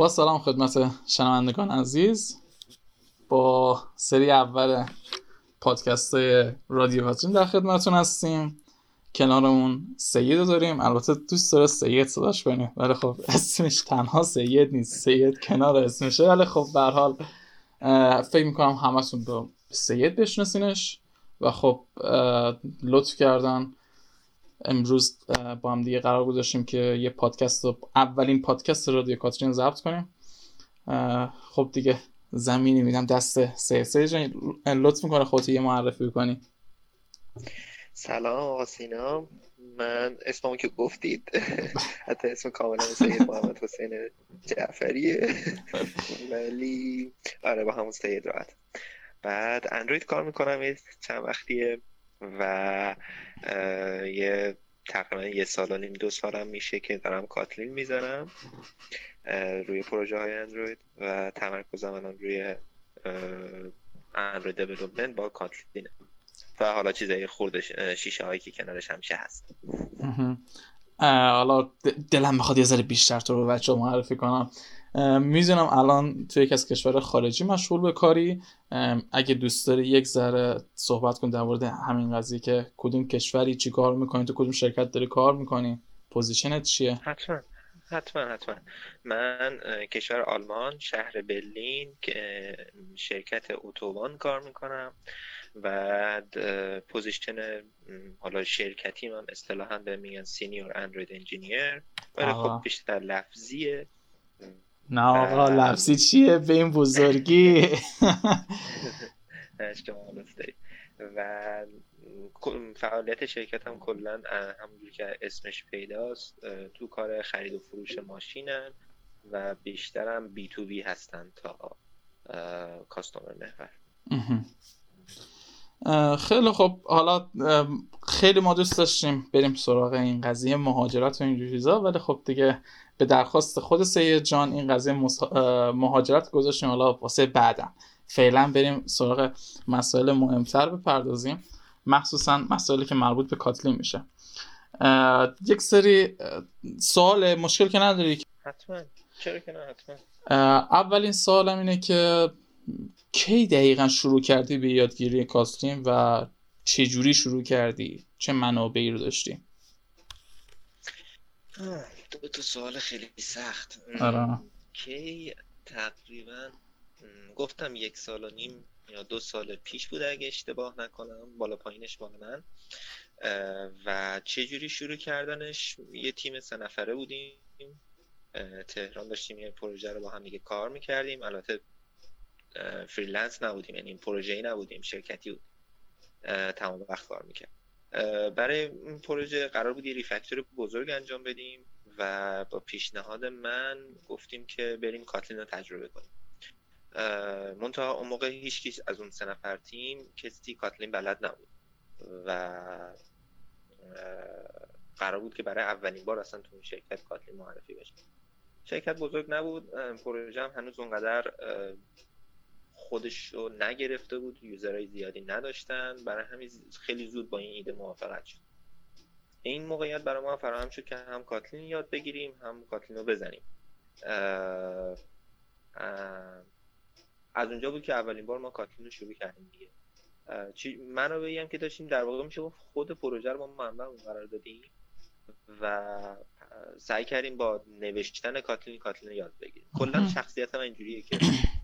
با سلام خدمت شنوندگان عزیز. با سری اول پادکست رادیو کاترین در خدمتتون هستیم. کنارمون سید داریم. البته دوست داره سید صداش کنیم ولی خب اسمش تنها سید نیست. سید کنار اسمشه ولی خب به حال فکر می‌کنم همتون به سید بشناسینش و خب لطف کردن امروز با هم دیگه قرار گذاشتیم که یه پادکست رو اولین پادکست رادیو کاترین ضبط کنیم. خب دیگه زمینی میدم دست سه سه. جان لطف می‌کنه خودت یه معرفی کنی. سلام آقا سینا. من اسممو که گفتید حتی اسم کاملا سید محمد حسین جعفریه. ولی آره با همون سید راحت. بعد اندروید کار می‌کنم چند وقتیه. و یه تقریبا یه سال و نیم دو سالم میشه که دارم کاتلین می‌زنم روی پروژه های اندروید و تمرکزم الان روی اندروید دیولوپمنت با کاتلینه. و حالا چیزای خورده شیشه هایی که کنارش همیشه هست. حالا دلم می‌خواد یه ذره بیشتر تو رو بچه معرفی کنم. می‌دونم الان توی یک از کشور خارجی مشغول به کاری. اگه دوست داری یک ذره صحبت کن در مورد همین قضیه که کدوم کشوری چی کار می‌کنی تو کدوم شرکت داری کار می‌کنی position ت چیه؟ حتما حتما حتما. من کشور آلمان شهر برلین که شرکت اتوبان کار می‌کنم و position حالا شرکتی هم اصطلاحا به میگن senior Android engineer ولی خب بیشتر لفظیه. نه آقا لفظی چیه؟ به این بزرگی؟ و فعالیت شرکت هم کلا همونجور که اسمش پیداست تو کار خرید و فروش ماشینن و بیشتر هم بی تو بی هستن تا کاستومر محور. خیلی خب حالا خیلی ما دوست داشتیم بریم سراغ این قضیه مهاجرت و این چیزا ولی خب دیگه به درخواست خود سید جان این قضیه مهاجرت گذاشتیم. حالا واسه بعدم. فعلا بریم سراغ مسائل مهمتر بپردازیم. مخصوصا مسائلی که مربوط به کاتلین میشه. یک سری سوال مشکل که نداری حتما. چرا که نه حتما. اولین سوالم اینه که کی دقیقا شروع کردی به یادگیری کاتلین و چه جوری شروع کردی؟ چه منابعی رو داشتی؟ دو تا سوال خیلی سخت. آره. کی تقریبا گفتم یک سال و نیم یا دو سال پیش بوده اگه اشتباه نکنم بالا پایینش مال من. و چه جوری شروع کردنش؟ یه تیم سه نفره بودیم. تهران داشتیم یه پروژه رو با هم دیگه کار می‌کردیم. البته freelance نبودیم یعنی پروژه ای نبودیم شرکتی بود. تمام وقت کار می‌کرد. برای این پروژه قرار بود یه ریفکتور بزرگ انجام بدیم و با پیشنهاد من گفتیم که بریم کاتلین رو تجربه کنیم. منتها اون موقع هیچ از اون سه نفر تیم کسی کاتلین بلد نبود و قرار بود که برای اولین بار اصلا تو شرکت کاتلین معرفی بشه. شرکت بزرگ نبود پروژه هم هنوز اونقدر خودش رو نگرفته بود یوزرهای زیادی نداشتن. برای همین خیلی زود با این ایده موافقت شد. این موقعیت برای ما فراهم شد که هم کاتلین یاد بگیریم هم کاتلین رو بزنیم. از اونجا بود که اولین بار ما کاتلین رو شروع کردیم دیگه. منو بگم که داشتیم در واقع میشه خود پروژه رو ما منبع قرار دادیم و سعی کردیم با نوشتن کاتلین کاتلین یاد بگیریم. کلا شخصیت من اینجوریه که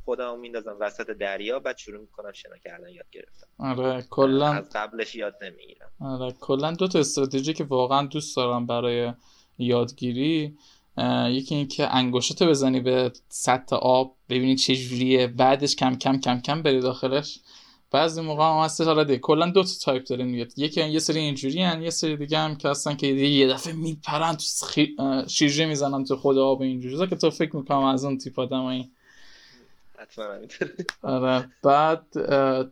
خودمو میندازم وسط دریا بعد شروع می‌کنم شنا کردن یاد گرفتم. آره کلا از قبلش یاد نمی‌گیرم. آره کلا دو تا استراتژی که واقعا دوست دارم برای یادگیری یکی این که انگشتت بزنی به سطح آب ببینی چه جوریه بعدش کم کم کم کم بری داخلش. بعضی موقع هم هست حالا دیگه کلا دو تا تایپ داره میاد یکی یه سری اینجوری هن یه سری دیگه هم که هستن که یه دفعه میپرن تو خی... شیرجه می‌زنن تو خود آب اینجوری. که تو فکر می‌کنم از اون تیپ آدمایی آره. بعد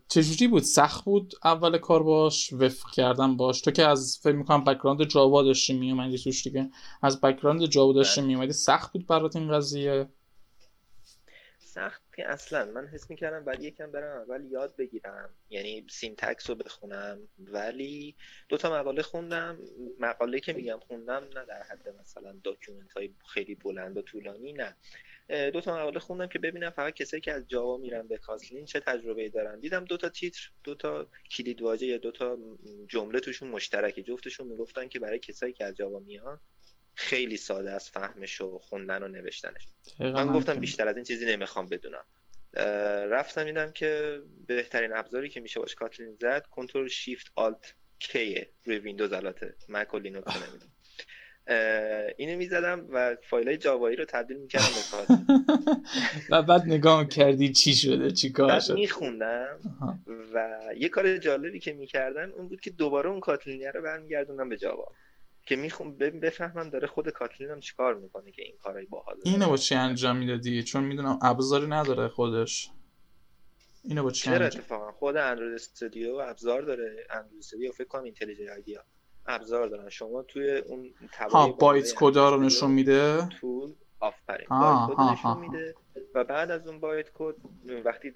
چجوری بود؟ سخت بود اول کار باش وفق کردن باش. تو که از فکر می‌کنم background جاوا داشتی میومدی توش دیگه. از background جاوا داشتی بله. میومدی سخت بود برات این قضیه؟ سخت اصلا. من حس می‌کردم بعد یکم برم اول یاد بگیرم. یعنی syntax رو بخونم. ولی دو تا مقاله خوندم. مقاله که میگم خوندم نه در حد مثلا document های خیلی بلند و طولانی نه. دو تا مقاله خوندم که ببینم فقط کسایی که از جاوا میرن به Kotlin چه تجربه دارن. دیدم دو تا تیتر دو تا کلید واژه یا دو تا جمله توشون مشترکه. جفتشون می‌گفتن که برای کسایی که از جاوا میان خیلی ساده از فهمش و خوندن و نوشتنش. من گفتم بیشتر از این چیزی نمی‌خوام بدونم. رفتم دیدم که بهترین ابزاری که میشه باش Kotlin زد Control Shift Alt K ه روی ویندوز البته مک و لینوکس نمی‌دونم. اینو می‌زدم و فایل های جاوایی رو تبدیل می‌کردم به کاتلین و بعد نگاه کردی چی شده چی کار شد میخوندم و یه کار جالبی که می‌کردم اون بود که دوباره اون کاتلینیه رو برمیگردونم به جاوا. که می‌خوام بفهمم داره خود کاتلین هم چیکار می‌کنه که این کارای باحال اینو با چی انجام می‌دادی چون می‌دونم ابزاری نداره خودش. اینو با چی چرا اتفاقا؟ خود اندروید استودیو ابزار داره. اندروید استودیو فکر کنم اینتلیجنت آیدیا ابزار دارن. شما توی اون ها bytecode ا رو نشون میده؟ tool آفرین. bytecode نشون میده و بعد از اون bytecode وقتی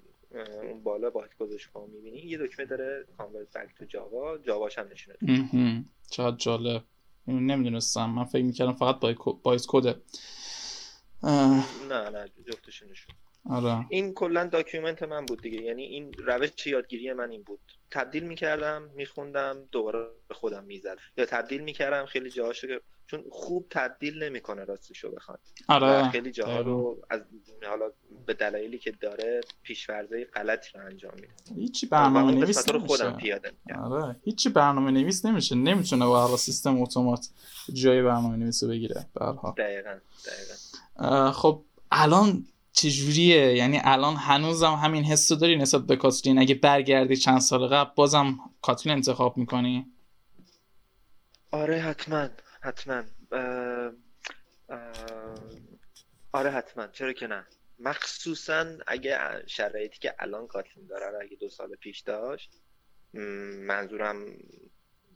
اون بالا bytecode ش رو می‌بینی یه دکمه داره convert back to Java جاواش هم نشونه چقدر جالب. نمی‌دونستم. من فکر می‌کردم فقط bytecode ه. نه نه جفتشونشون آره. این کلا document من بود دیگه. یعنی این روش یادگیری من این بود. تبدیل می‌کردم میخوندم دوباره به خودم می‌زد یا تبدیل می‌کردم خیلی جاهاشو که چون خوب تبدیل نمی‌کنه راستشو بخوان آره. خیلی جاها رو از حالا به دلایلی که داره پیشورزه غلطی رو انجام میده. هیچی برنامه نویس رو خودم پیاده آره. هیچی برنامه نویس نمیشه. نمی‌تونه با سیستم اتومات جای برنامه نویس بگیره برها دقیقاً دقیقاً. خب الان چجوریه؟ یعنی الان هنوزم همین حس داری نسبت به کاترین؟ اگه برگردی چند سال قبل بازم کاترین انتخاب می‌کنی؟ آره حتما حتما. آره حتما. چرا که نه؟ مخصوصا اگه شرایطی که الان کاتلین داره اگه دو سال پیش داشت منظورم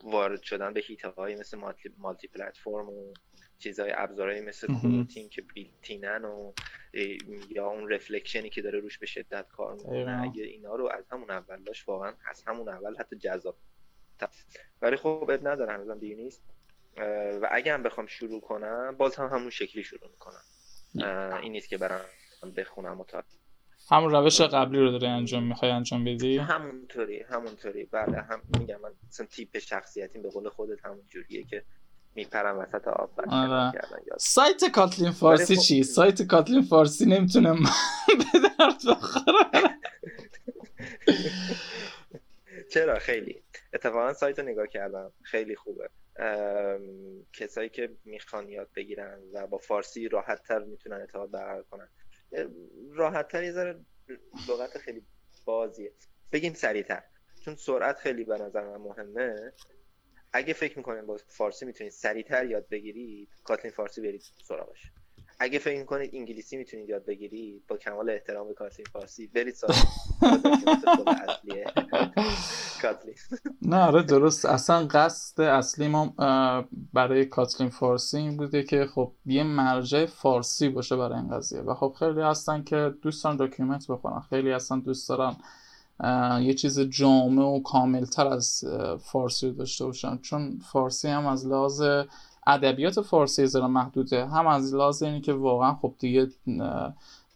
وارد شدن به هیته های مثل مالتی, مالتی پلتفرم و چیزهای ابزارهایی مثل کروتین که بیلتینن و یا اون رفلکشنی که داره روش به شدت کار می‌کنه. اگه اینا رو از همون اول داشت واقعا از همون اول حتی جذاب ولی خب اب ندارم هنوزم دیگه نیست. و اگه هم بخوام شروع کنم باز هم همون شکلی شروع می‌کنم. این نیست که برم بخونم و همون روش قبلی رو داره انجام می‌خوای انجام بدی؟ همونطوری همونطوری. بله هم میگم من مثلا تیپ شخصیتیم به قول خودت همون جوریه که میپرم وسط آب آره. سایت کاتلین فارسی خب چی؟ سایت کاتلین فارسی نمی‌تونم به درد بخورم. چرا؟ خیلی. اتفاقا سایت رو نگاه کردم. خیلی خوبه. کسایی که می‌خوان یاد بگیرن و با فارسی راحت تر می‌تونن ارتباط برقرار کنن. راحت تر یه لغت خیلی بازیه. بگیم سریعتر. چون سرعت خیلی به نظر من مهمه. اگه فکر می‌کنین با فارسی می‌تونید سریعتر یاد بگیرید کاتلین فارسی برید سراغش. اگه فکر می‌کنید انگلیسی می‌تونید یاد بگیرید با کمال احترام به کاتلین فارسی برید سراغ. نه آره درست. اصلا قصد اصلی ما برای Kotlin فارسی این بوده که خب یه مرجع فارسی باشه برای این قضیه. و خب خیلی هستن که دوستان document بخونن خیلی هستن دوست دارن یه چیز جامع و کاملتر از فارسی داشته باشن. چون فارسی هم از لحاظ ادبیات فارسی زیرا محدوده. هم از لحاظ اینی که واقعا خب دیگه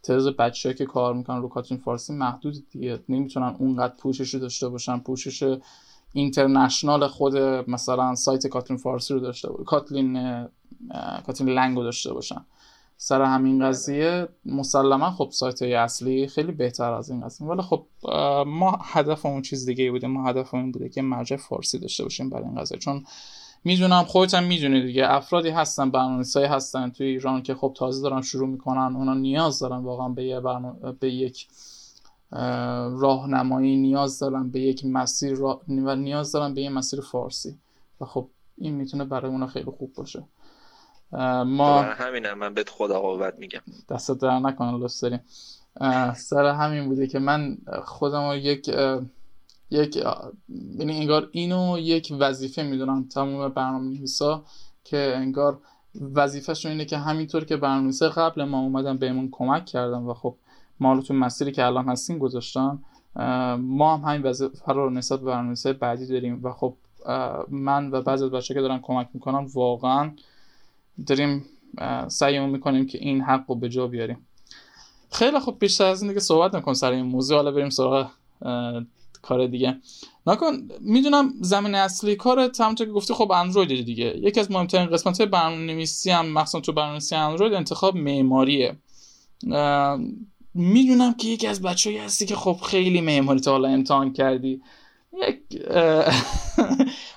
تعداد بچه که کار می‌کنن رو کاترین فارسی محدود دیگه. نمی‌تونن اونقدر پوشش داشته باشن. پوشش اینترنشنال خود مثلا سایت کاترین فارسی رو داشته باشن. کاتلین کاتلین لنگ رو داشته باشن. سر همین. قضیه مسلما خب سایت های اصلی خیلی بهتر از این قضیه. ولی خب ما هدفمون چیز دیگه بوده. ما هدفمون بوده که مرجع فارسی داشته باشیم برای این قضیه. چون می‌دونم خودت هم می‌دونی دیگه. افرادی هستن برنامه‌نویسای هستن توی ایران که خب تازه دارن شروع می‌کنن. اونا نیاز دارن واقعا به یه به یک راهنمایی نیاز دارن به یک مسیر و نیاز دارن به یه مسیر فارسی. و خب این می‌تونه برای اونا خیلی خوب باشه. ما همینم من بهت خدا قوت میگم. دست در نکنه لطف سر همین بوده که من خودم یک یک یعنی انگار اینو یک وظیفه می‌دونم تمام برنامه نویسا که انگار وظیفهشون اینه که همینطور که برنامه قبل ما اومدن بهمون کمک کردن و خب ما تو مسیری که الان هستیم گذاشتن ما هم همین وظیفه رو نسبت به برنامه‌نویسی بعدی داریم و خب من و بعضی از بچه که دارن کمک می‌کنن واقعا داریم سعیمون می‌کنیم که این حق رو به جا بیاریم. خیلی خب بیشتر از این دیگه صحبت نکن سر این موضوع. حالا بریم سراغ کار دیگه. نکن می‌دونم زمین اصلی کار همونطور که گفتی خب اندروید دیگه. یکی از مهمترین قسمت های برنامه‌نویسی هم مخصوصا تو برنامه‌نویسی اندروید انتخاب معماریه. می‌دونم که یکی از بچه‌ای هستی که خب خیلی معماری تا حالا امتحان کردی. یک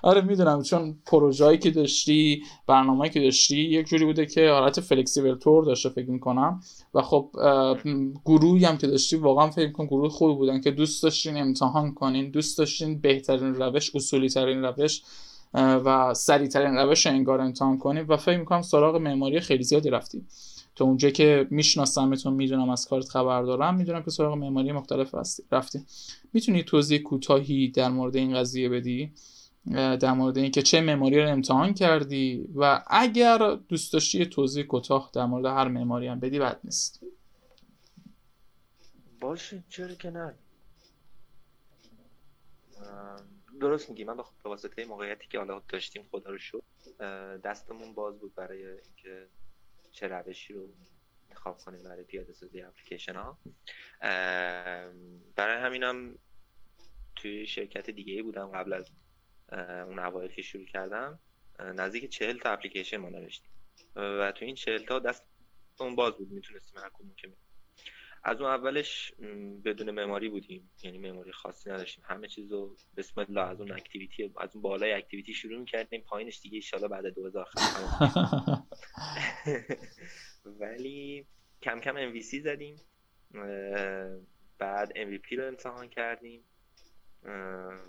آره می‌دونم چون پروژه‌ای که داشتی برنامه‌ای که داشتی یک جوری بوده که حالت فلکسیبل تور داشته فکر می‌کنم. و خب گروهی هم که داشتی واقعا فکر می‌کنم گروه خوبی بودن که دوست داشتین امتحان کنین. دوست داشتین بهترین روش اصولی ترین روش و سریع ترین روش انگار امتحان کنین. و فکر می‌کنم سراغ معماری خیلی زیادی رفتی تو اونجا که میشناسمتون می‌دونم از کارت خبر دارم می‌دونم که سراغ معماری مختلف رفتی. می‌تونی توضیح کوتاهی در مورد این قضیه بدی؟ در مورد اینکه چه معماری رو امتحان کردی؟ و اگر دوست داشتی توضیح کوتاه در مورد هر معماری هم بدی بد نیست. باشه چرا که نه. درست میگی. من به واسطه موقعیتی که حالا داشتیم خدا رو شد دستمون باز بود برای اینکه چه روشی رو انتخاب کنیم برای پیاده سازی اپلیکیشن ها. برای همینم توی شرکت دیگه بودم قبل از اون اوایل که شروع کردم. نزدیک چهل تا اپلیکیشن ما نوشتیم. و تو این چهل تا دست اون باز بود می‌تونستیم هر کدوم که از اون اولش بدون معماری بودیم. یعنی معماری خاصی نداشتیم. همه چیز رو بسم الله از اون activity از اون بالای activity شروع می‌کردیم. پایینش دیگه ایشالا بعد 2000 ولی کم کم MVC زدیم. بعد MVP رو امتحان کردیم.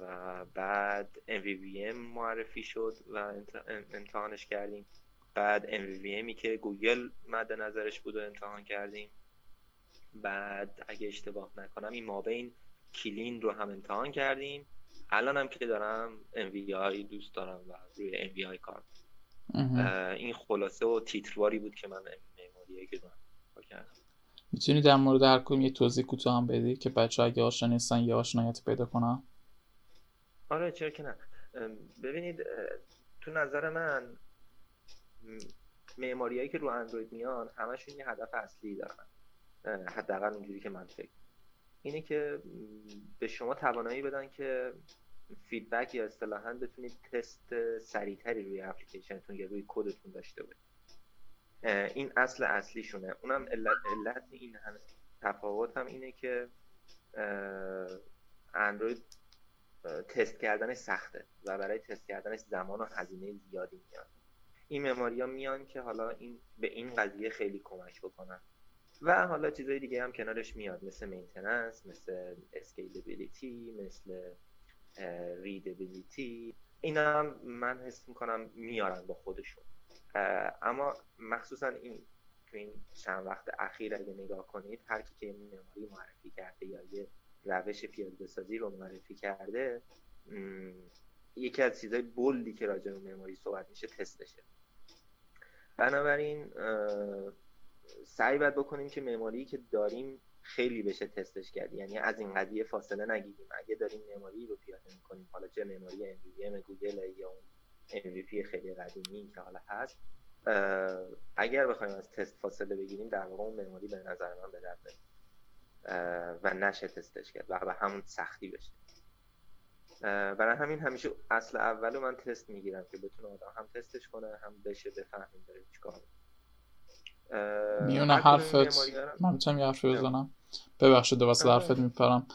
و بعد MVVM معرفی شد و امتحانش کردیم. بعد MVVMی که گوگل مد نظرش بود و امتحان کردیم. بعد اگه اشتباه نکنم این مابین کلین رو هم امتحان کردیم. الان هم که دارم MVI دوست دارم و روی MVI کار این خلاصه و تیترواری بود که من که کردم. می‌تونی در مورد هر کدوم یه توضیح کوتاه هم بدی که بچه اگه آشنا نیستن یه آشنایت پیدا کنن؟ آره چرا که نه. ببینید تو نظر من معماریایی که رو اندروید میان همشون یه هدف اصلی دارن. حداقل اونجوری که من فکر اینه که به شما توانایی بدن که feedback یا اصطلاحا بتونید تست سریعتری روی اپلیکیشنتون یا روی کدتون داشته باشید. این اصل اصلیشونه. اونم علت, علت این همه تفاوت هم اینه که اندروید تست کردنش سخته و برای تست کردنش زمان و هزینه زیادی میاد. این معماری ها میان که حالا این به این قضیه خیلی کمک بکنن. و حالا چیزای دیگه هم کنارش میاد. مثل maintenance مثل scalability مثل ریدبیلیتی اینا هم من حس می‌کنم میارن با خودشون. اما مخصوصا این تو این چند وقت اخیر اگه نگاه کنید هر کی که معماری معرفی کرده یا یه روش پیاده سازی رو معرفی کرده یکی از چیزهای بلدی که راجع به معماری صحبت میشه تستشه. بنابراین سعی باید بکنیم که معماری که داریم خیلی بشه تستش کرد یعنی از این قضیه فاصله نگیریم. اگه داریم معماری رو پیاده می‌کنیم حالا چه معماری MVVM گوگل یا اون MVP خیلی قدیمی که حالا هست اگر بخوایم از تست فاصله بگیریم در واقع اون معماری به نظر من به درد و نشه تستش کرد و به همون سختی بشه. برای همین همیشه اصل اولو من تست می‌گیرم که بتونه آدم هم تستش کنه هم بشه بفهمیم داره چیکار میونه حرفت. من می‌تونم یه حرفی بزنم؟ ببخشید دو واسه حرفت میپرم.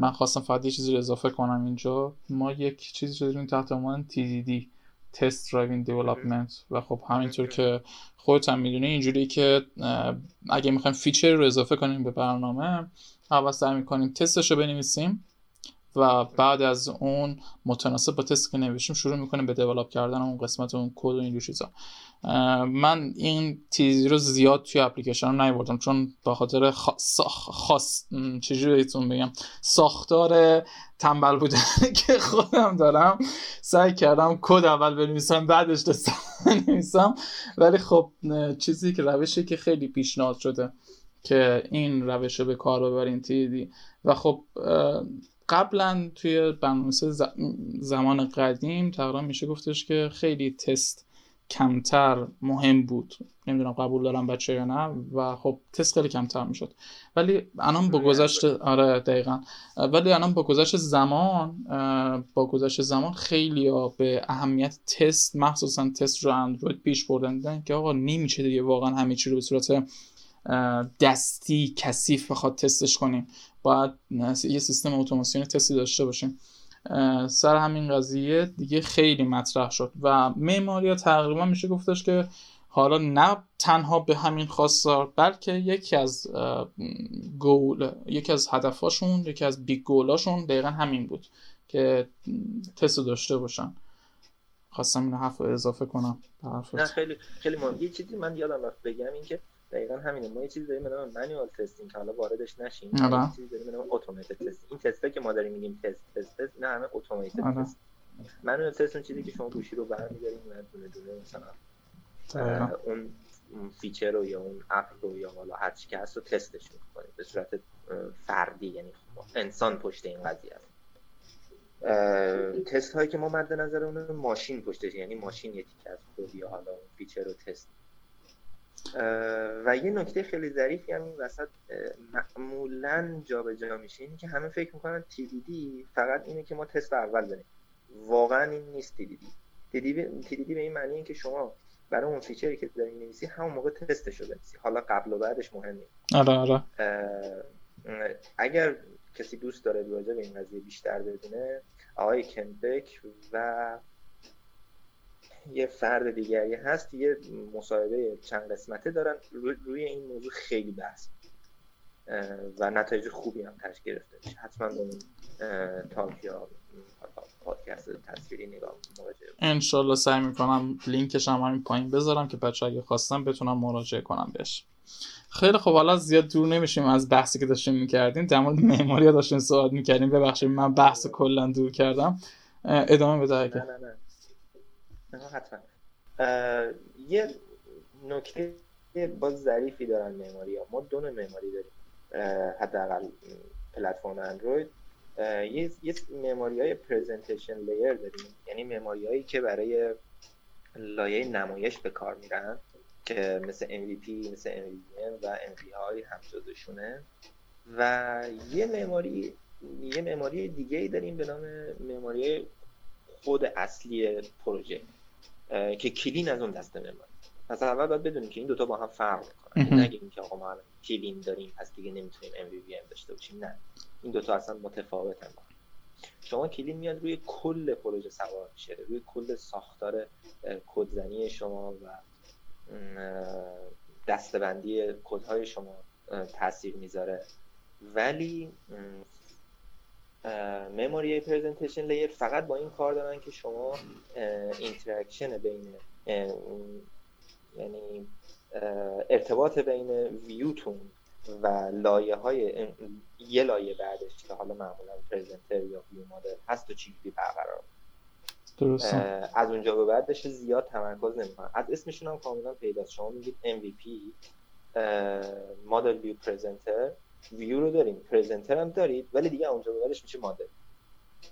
من خواستم فقط یه چیزی رو اضافه کنم اینجا. ما یک چیزی رو داریم تحت عنوان TDD test driven development و خب همینطور که خودت هم می‌دونی اینجوری که اگه می‌خوایم feature رو اضافه کنیم به برنامه اول سعی می‌کنیم تستش رو بنویسیم. و بعد از اون متناسب با تست که نوشتیم شروع می‌کنیم به develop کردن اون قسمت اون کد و اینجور چیزا. من این TDD رو زیاد توی اپلیکیشن نیوردم چون به خاطر خاص چجوری بهتون بگم؟ ساختار تنبل بودن که خودم دارم. سعی کردم کد اول بنویسم بعدش دستم بنویسم. ولی خب چیزی که روشی که خیلی پیشنهاد شده که این روش رو به کار ببرین تیدی و خب قبلا توی برنامه زمان قدیم تقریبا میشه گفتش که خیلی تست کمتر مهم بود. نمی‌دونم قبول دارم بچه یا نه و خب تست خیلی کمتر می‌شد. ولی الان با گذشت آره دقیقا. ولی الان با گذشت زمان با گذشت زمان خیلی ها به اهمیت تست مخصوصا تست رو اندروید پیش بردن که آقا نمیشه دیگه واقعا همه چی رو به صورت دستی کثیف بخواد تستش کنیم. باید یه سیستم اتوماسیون تستی داشته باشیم. سر همین قضیه دیگه خیلی مطرح شد و معماری تقریبا میشه گفتش که حالا نه تنها به همین خاطر بلکه یکی از گول یکی از هدفاشون یکی از big goal اشون دقیقا همین بود که تست داشته باشن. خواستم این حرف اضافه کنم. نه خیلی خیلی مهم. یه چیزی من یادم رفت بگم این که دقیقا همینه. ما یه چیزی داریم به نام manual testing که حالا واردش نشیم. آره. یه چیزی داریم به نام automated test این تسته که ما داریم میگیم تست تست تست نه همه automated آره. تست manual test اون چیزی که شما گوشی رو برمی‌دارین و دونه دونه مثلا دقیقاً. اون feature رو یا اون app رو یا حالا هر چی که هست رو تستش می‌کنید به صورت فردی یعنی انسان پشت این قضیه است. تست هایی که ما مد نظر اون ماشین پشتش یعنی ماشین یه تیکه از کد یا حالا اون feature رو تست و یه نکته خیلی ظریفی هم این وسط معمولا جابجا میشه. اینه که همه فکر می‌کنن TDD فقط اینه که ما تست اول بریم واقعا این نیست TDD TDD, TDD به این معنی که شما برای اون فیچری که داری نویسی همون موقع تستش رو بنویسی حالا قبل و بعدش مهم نیست آره. آره اگر کسی دوست داره راجع به این قضیه بیشتر بدونه آقای کنبک و یه فرد دیگری هست یه مصاحبه چند قسمته دارن. روی- روی این موضوع خیلی بحث. و نتایج خوبی هم تش گرفته میشه. حتما به اه، تاک یا پادکست تصویری نگاه مراجعه انشالله سعی می‌کنم لینکش هم همین پایین بذارم که بچه اگه خواستم بتونم مراجعه کنم بهش. خیلی خب حالا زیاد دور نمیشیم از بحثی که داشتیم می‌کردیم. در مورد معماری داشتیم صحبت می‌کردیم. ببخشید من بحث کلا دور کردم. ادامه بده نه نه نه. نه حتما. یه نکته باز ظریفی دارن معماری ها. ما دو نوع معماری داریم. حداقل پلتفرم اندروید. یه یه معماری های پرزنتیشن لیر داریم. یعنی معماری هایی که برای لایه نمایش به کار میرن که مثل MVP مثل MVVM و MV های هم جزشونه و یه معماری یه معماری دیگه ای داریم به نام معماری خود اصلی پروژه. که کلین از اون دسته معماری پس اول باید بدونیم که این دوتا با هم فرق می‌کنن. نگیم که آقا ما الان کلین داریم پس دیگه نمی‌تونیم MVVM داشته باشیم. نه. این دوتا اصلا متفاوتن. با هم. شما کلین میاد روی کل پروژه سوار میشه. روی کل ساختار کدزنی شما و دستبندی کدهای شما تاثیر می‌ذاره. ولی معماری presentation layer فقط با این کار دارن که شما interaction بین یعنی ارتباط بین ویوتون و لایه های یه لایه بعدش که حالا معمولا presenter یا view model هست و چجوری برقرار. درسته از اونجا به بعدش زیاد تمرکز نمی‌کنن. از اسمشون هم کاملا پیداست. شما میگید MVP model view presenter ویو رو داریم presenter هم دارید ولی دیگه اونجا بعدش میشه مدل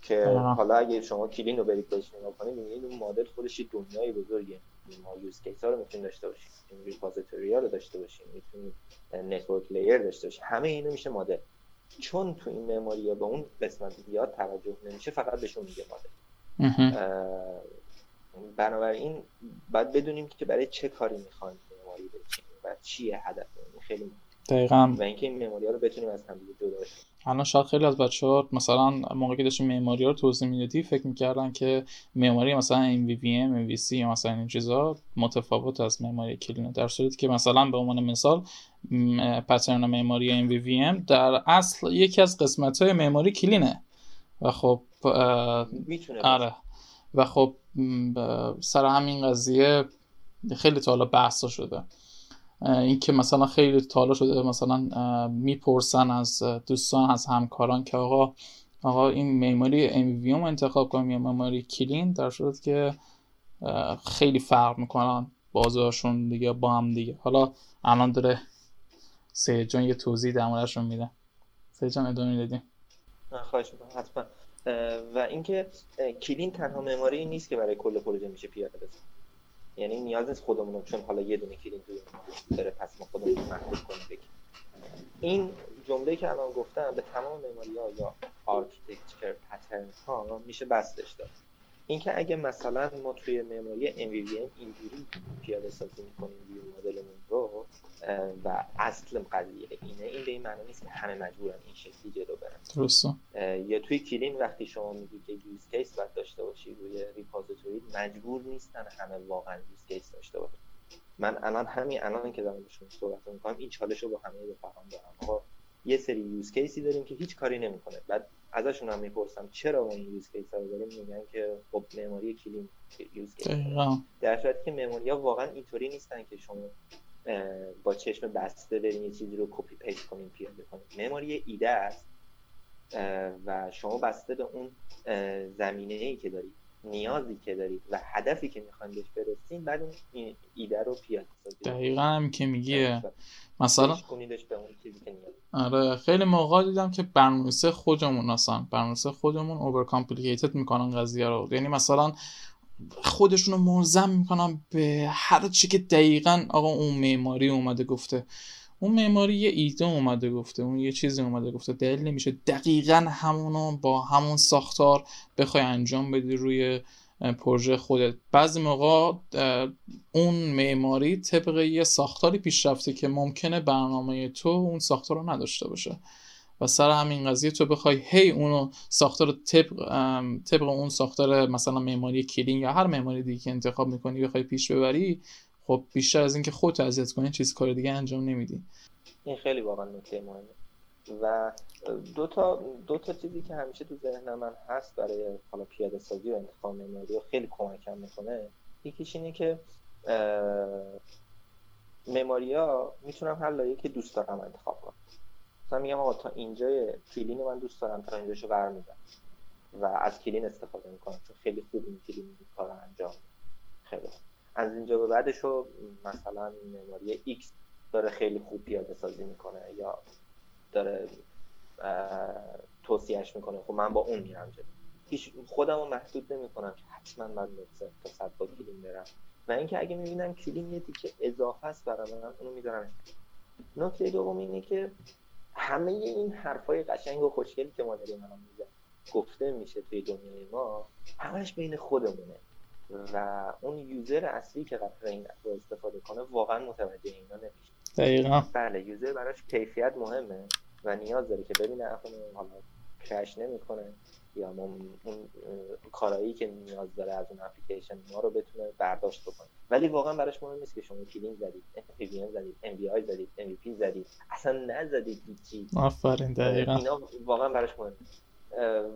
که آه. حالا اگه شما clean رو برید بهش نگاه کنید می‌بینید اون مدل خودش یه دنیای بزرگه. ما use case ها رو می‌تونیم داشته باشیم repository ها رو داشته باشیم می‌تونیم network layer داشته باشیم. همه اینو میشه مدل چون تو این معماری به اون قسمت زیاد توجه نمیشه فقط بهشون میگه مدل بنابراین باید بدونیم که برای چه کاری می‌خوایم معماری بچینیم و چیه هدف خیلی. دقیقا. و اینکه این معماری ها رو بتونیم از هم جدا الان شاید خیلی از بچه ها مثلا موقعی که داشتیم معماری رو توضیح می‌دادی فکر می‌کردن که معماری مثلا MVVM, MVC یا مثلا این چیزا متفاوت از معماری کلینه در صورتی که مثلا به عنوان مثال پترن معماری MVVM در اصل یکی از قسمت های معماری کلینه. و خب می‌تونه آره. و خب سر همین قضیه خیلی تا حالا بحثا شده. این که مثلا خیلی تا حالا شده مثلا می‌پرسن از دوستان از همکاران که آقا آقا این معماری رو انتخاب کنیم یا معماری کلین در صورت که خیلی فرق می‌کنن بازارشون دیگه با هم دیگه. حالا الان داره سید جان یه توضیح در رو میدن سید جان ادامه بدیم خواهش می‌کنم حتما. و اینکه clean تنها معماری نیست که برای کل پروژه میشه پیاده یعنی نیاز نیست خودمون چون حالا یه دونه clean توی داره پس ما خودمون محدود کنیم این جمله که الان گفتم به تمام معماری ها یا architecture pattern ها میشه بستش داد. اینکه اگه مثلا ما توی معماری MVVM اینجوری پیاده سازی می‌کنیم view model مون رو و اصل قضیه اینه این به این معنی نیست که همه مجبورن این شکلی جلو برن. درسته. یا توی clean وقتی شما میگی که use case باید داشته باشی روی repository مجبور نیستن همه واقعا use case داشته باشن. من الان همین الان که دارم بهشون صحبت می‌کنم این چالش رو با همه رفقام دارم. یه سری use case ی داریم که هیچ کاری نمی‌کنه. بعد ازشون هم می‌پرسم چرا ما این use case رو داریم؟ میگن که خب معماری clean use case در صورتی که معماری ها واقعا اینطوری نیستن که شما با چشم بسته برین یه چیزی رو copy paste کنین پیاده کنین. معماری ایده است و شما بسته به اون زمینه ای که دارید. نیازی که دارید و هدفی که می‌خواین بهش برسین بعد اون ایده رو پیاده سازی دقیقا هم که میگه. مثلا به اون چیزی که نیاز آره خیلی موقع دیدم که برنامه‌نویس خودمون اصلا برنامه‌نویس خودمون اوور کامپلیکیتد می‌کنن قضیه رو. یعنی مثلا خودشونو ملزم می‌کنن به هر چی که دقیقا آقا اون معماری اومده گفته. اون معماری یه ایده اومده گفته اون یه چیزی اومده گفته. دلیل نمیشه. دقیقا همونو با همون ساختار بخوای انجام بدی روی پروژه خودت. بعضی موقع اون معماری طبق یه ساختاری پیشرفته که ممکنه برنامه تو اون ساختار رو نداشته باشه. و سر همین قضیه تو بخوای هی اونو ساختار طبق, طبق اون ساختار مثلا معماری کلینگ یا هر معماری دیگه که انتخاب می‌کنی بخوای پیش ببری خب بیشتر از اینکه خودت اذیت کنی چیز کار دیگه انجام نمیدی. این خیلی واقعا نکته مهمه. و دو تا دو تا چیزی که همیشه تو ذهن من هست برای حالا پیاده سازی و انتخاب معماری خیلی کمکم می‌کنه یکیش اینه که ها می‌تونم هر لایه که دوست دارم انتخاب کنم مثلا میگم آقا تا اینجا کلین من دوست دارم تا اینجاشو برمیدم و از کلین استفاده می‌کنم خیلی خوب این کلین کار انجام خیلی از اینجا به بعدش رو مثلا معماری X داره خیلی خوب پیاده سازی می‌کنه یا داره توصیهش می‌کنه. خب من با اون میرم جلو. هیچ خودم رو محدود نمی‌کنم که حتما من نقطه تا صد با کلین برم. و اینکه اگه می‌بینم کلین یه تیکه اضافه است برای من اونو می‌ذارم نکته دوم اینه که همه این حرفای قشنگ و خوشگلی که ما داریم الان گفته میشه توی دنیای ما همش بین خودمونه. و اون user اصلی که قرار این رو استفاده کنه واقعا متوجه اینا نمیشه. دقیقا. بله user براش کیفیت مهمه و نیاز داره که ببینه app مون حالا crash نمی‌کنه یا اون کارایی که نیاز داره از اون اپلیکیشن ما رو بتونه برداشت بکنه. ولی واقعا براش مهم نیست که شما clean زدید MVVM زدید MVI زدید MVP زدید. اصلا نزدید هیچی. آفرین دقیقا. اینا واقعا براش مهم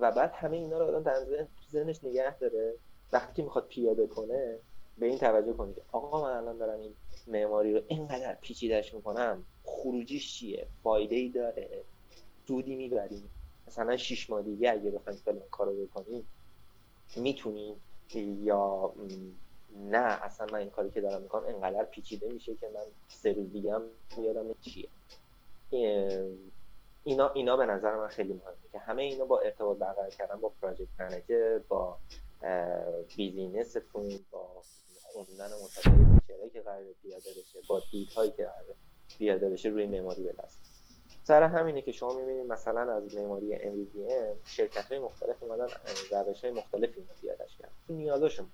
و بعد همه اینا رو آدم در ذهنش نگه داره. وقتی که می‌خواد پیاده کنه به این توجه کنید آقا من الان دارم این معماری رو اینقدر پیچیدهش می‌کنم خروجیش چیه؟ فایده ای داره؟ سودی می‌بریم؟ مثلا شیش ماه دیگه اگه بخوایم فلان کارو بکنیم می‌تونیم؟ یا نه اصلا من این کاری که دارم می‌کنم انقدر پیچیده میشه که من سه روز دیگه هم یادم چیه. اینا اینا به نظر من خیلی مهمه که همه اینا با ارتباط برقرار کردن با project manager با business تون با خوندن مطالعه feature هایی که قرار پیاده بشه با هایی که قرار پیاده بشه روی معماری دست. سر همینه که شما می‌بینید مثلا از معماری MVVM شرکت های مختلف اومدن روش های مختلفی پیادهش کردن. نیازشون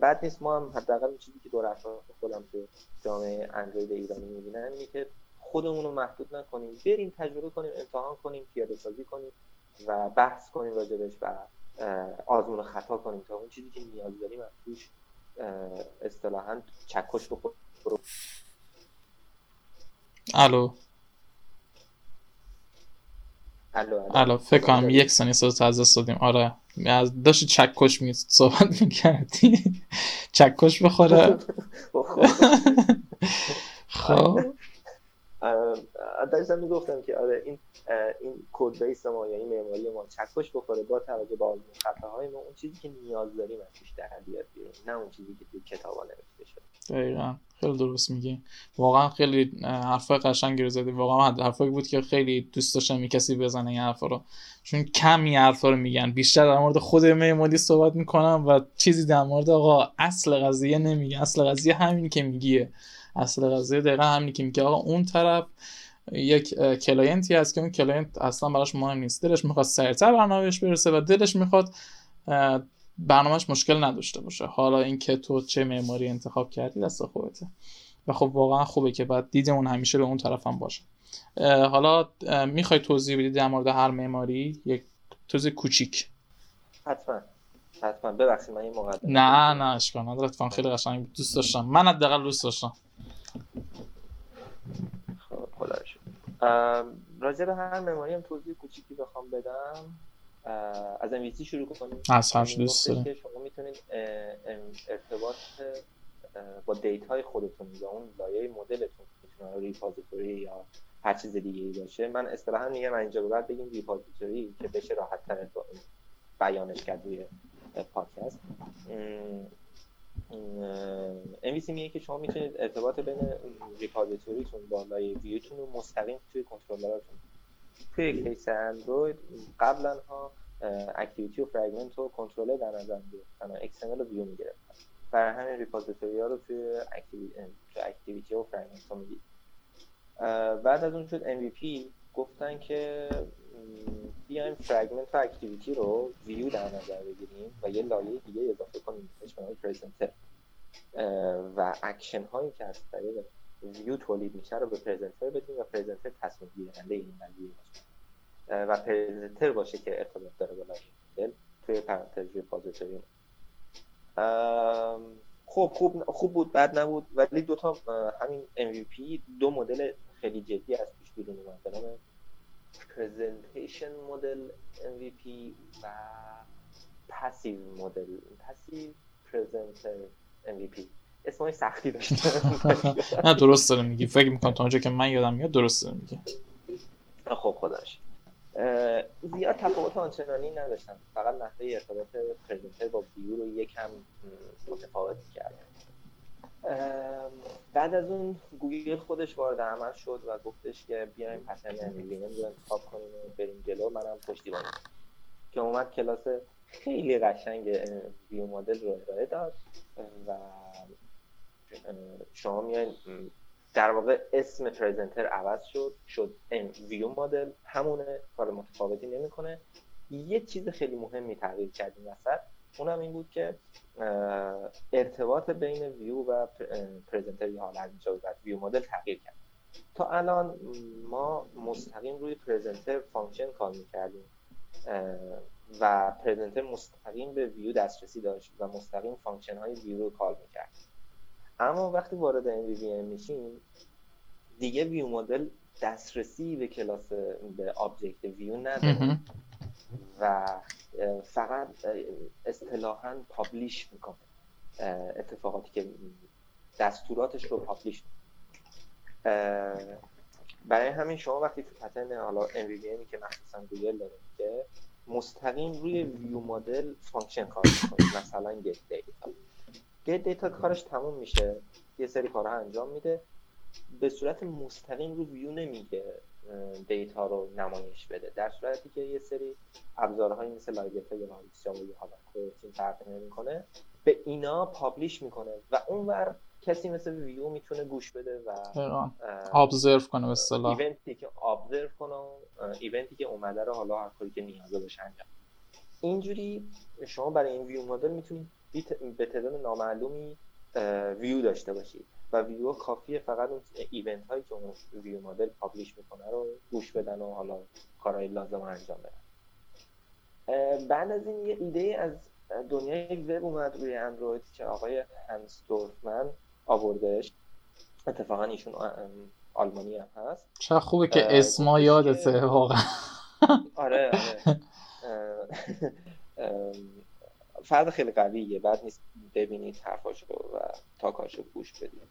بعد نیست. ما هم حداقل چیزی که دور اطراف خودم تو جامعه اندروید ایرانی می‌بینم اینه که خودمون رو محدود نکنیم. بریم تجربه کنیم امتحان کنیم پیاده سازی کنیم و بحث کنیم راجبش و آزمون خطا کنیم تا اون چیزی که نیاز داریم از توش اصطلاحا چکش بخور الو. الو الو. فکر کنم یک ثانیه صدا از دست دادیم. آره. از داشت چکش می صحبت می‌کردی. چکش بخوره. خب. داشتم می‌گفتم که آره این این کد بیس ما یا این معماری ما چکش بخوره با توجه به آزمون خطاهای ما اون چیزی که نیاز داریم از توش در بیاد بیرون نه اون چیزی که توی کتابا نوشته شده. دقیقا. خیلی درست میگی واقعا خیلی حرفای قشنگی رو زدی. واقعا حرفایی بود که خیلی دوست داشتم کسی بزنه این حرفا رو. چون کم این حرفا رو میگن. بیشتر در مورد خود معماری صحبت می‌کنم و چیزی در مورد آقا اصل قضیه نمیگه. اصل قضیه همین که میگیه. اصل قضیه دقیقا همین که میگه. آقا اون طرف یک client ی هست که اون client اصلا براش مهم نیست. دلش می‌خواد سریعتر برنامهش برسه و دلش می‌خواد برنامهش مشکل نداشته باشه. حالا اینکه تو چه معماری انتخاب کردی دست خودته. و خب واقعا خوبه که بعد دیدمون همیشه به اون طرف هم باشه. حالا می‌خوای توضیح بدی در مورد هر معماری؟ یک توضیح کوچیک. حتما. حتما. ببخشید من این مقدمه نه نه اشکال نداره. خیلی قشنگ دوست داشتم. من حداقل دوست داشتم. خب خدا راجع به هر معماری هم توضیح کوچیکی بخوام بدم. از MVC شروع کنیم. از هر دوست که شما می‌تونید ارتباط با دیت های خودتون یا اون لایه مدلتون می‌تونه ریپازیتوری یا هر چیز دیگه ای باشه. من اصطلاحا میگم اینجا به بعد بگیم ریپازیتوری که بشه راحت تر بیانش کرد روی پادکست. MVC میگه که شما می‌تونید ارتباط بین repository تون با لایه ویوتون رو مستقیم توی کنترلرتون توی case اندروید قبلا ها activity و fragment و کنترلر در نظر می‌گرفتن XML رو view می‌گرفتن برای همین repository ها رو توی activity و fragment ها می‌دید بعد از اون شد MVP گفتن که بیایم fragment و activity رو view در نظر بگیریم و یه لایه دیگه اضافه کنیم بهش به presenter و اکشن هایی که از طریق ویو تولید میشه رو به presenter بدیم و presenter تصمیم گیرنده این قضیه باشه. و presenter باشه که ارتباط داره با دل توی پرانتز repository خوب خوب خوب بود بد نبود ولی دو تا همین MVP دو مدل خیلی جدی ازش بیرون اومد. presentation model MVP و passive model passive presenter MVP اسمای سختی داشته نه درست داره میگی. فکر می‌کنم تا اونجا که من یادم میاد درست داره میگی. خب خداش. زیاد تفاوت آنچنانی نداشتن فقط نحوه ارتباط presenter با view رو یکم متفاوت کرد. بعد از اون گوگل خودش وارد عمل شد و گفتش که بیایم pattern MVVM رو انتخاب کنیم و بریم جلو. منم پشتیبانی که اومد کلاس خیلی قشنگ view model رو ارائه داد و شما میاین در واقع اسم presenter عوض شد شد view model. همونه کار متفاوتی نمی‌کنه. یه چیز خیلی مهمی تغییر کرد این وسط. اونم این بود که ارتباط بین view و presenter یا حالا بعد view model تغییر کرد. تا الان ما مستقیم روی presenter function کار می‌کردیم. و presenter مستقیم به view دسترسی داشت و مستقیم function های view رو کار می‌کرد. اما وقتی وارد MVVM میشیم دیگه view model دسترسی به کلاس به object view نداره. و فقط اصطلاحا publish می‌کنه. اتفاقاتی که دستوراتش رو publish برای همین شما وقتی تو pattern حالا MVVM که مخصوصا گوگل داره که مستقیم روی view model function کار می‌کنید مثلا get data get data کارش تموم میشه. یه سری کارها انجام میده. به صورت مستقیم رو ویو نمیگه. دیتا رو نمایش بده. در صورتی که یه سری ابزارهایی مثل لایگت یا جاوا یا حالا تیم فرق نمی‌کنه به اینا پابلیش می‌کنه و اونور کسی مثل ویو می‌تونه گوش بده و ابزرو کنه به اصطلاح. ایونتی که ابزرو کنه ایونتی که اومده رو حالا هر کاری که نیازه باشه انجام اینجوری شما برای این view model می‌تونید به تعداد نامعلومی ویو داشته باشید. و ویو کافیه فقط اون event هایی که اون view model publish می‌کنه رو گوش بدن و حالا کارهای لازم انجام بدن. بعد از این یه ایده از دنیای وب اومد روی اندروید که آقای هنس دورفمن آوردش اتفاقا ایشون آلمانی هم هست. چه خوبه که اسما یادته واقعا. آره آره. فرد خیلی قویه. بد نیست ببینید حرفاشو و talk اشو گوش بدید.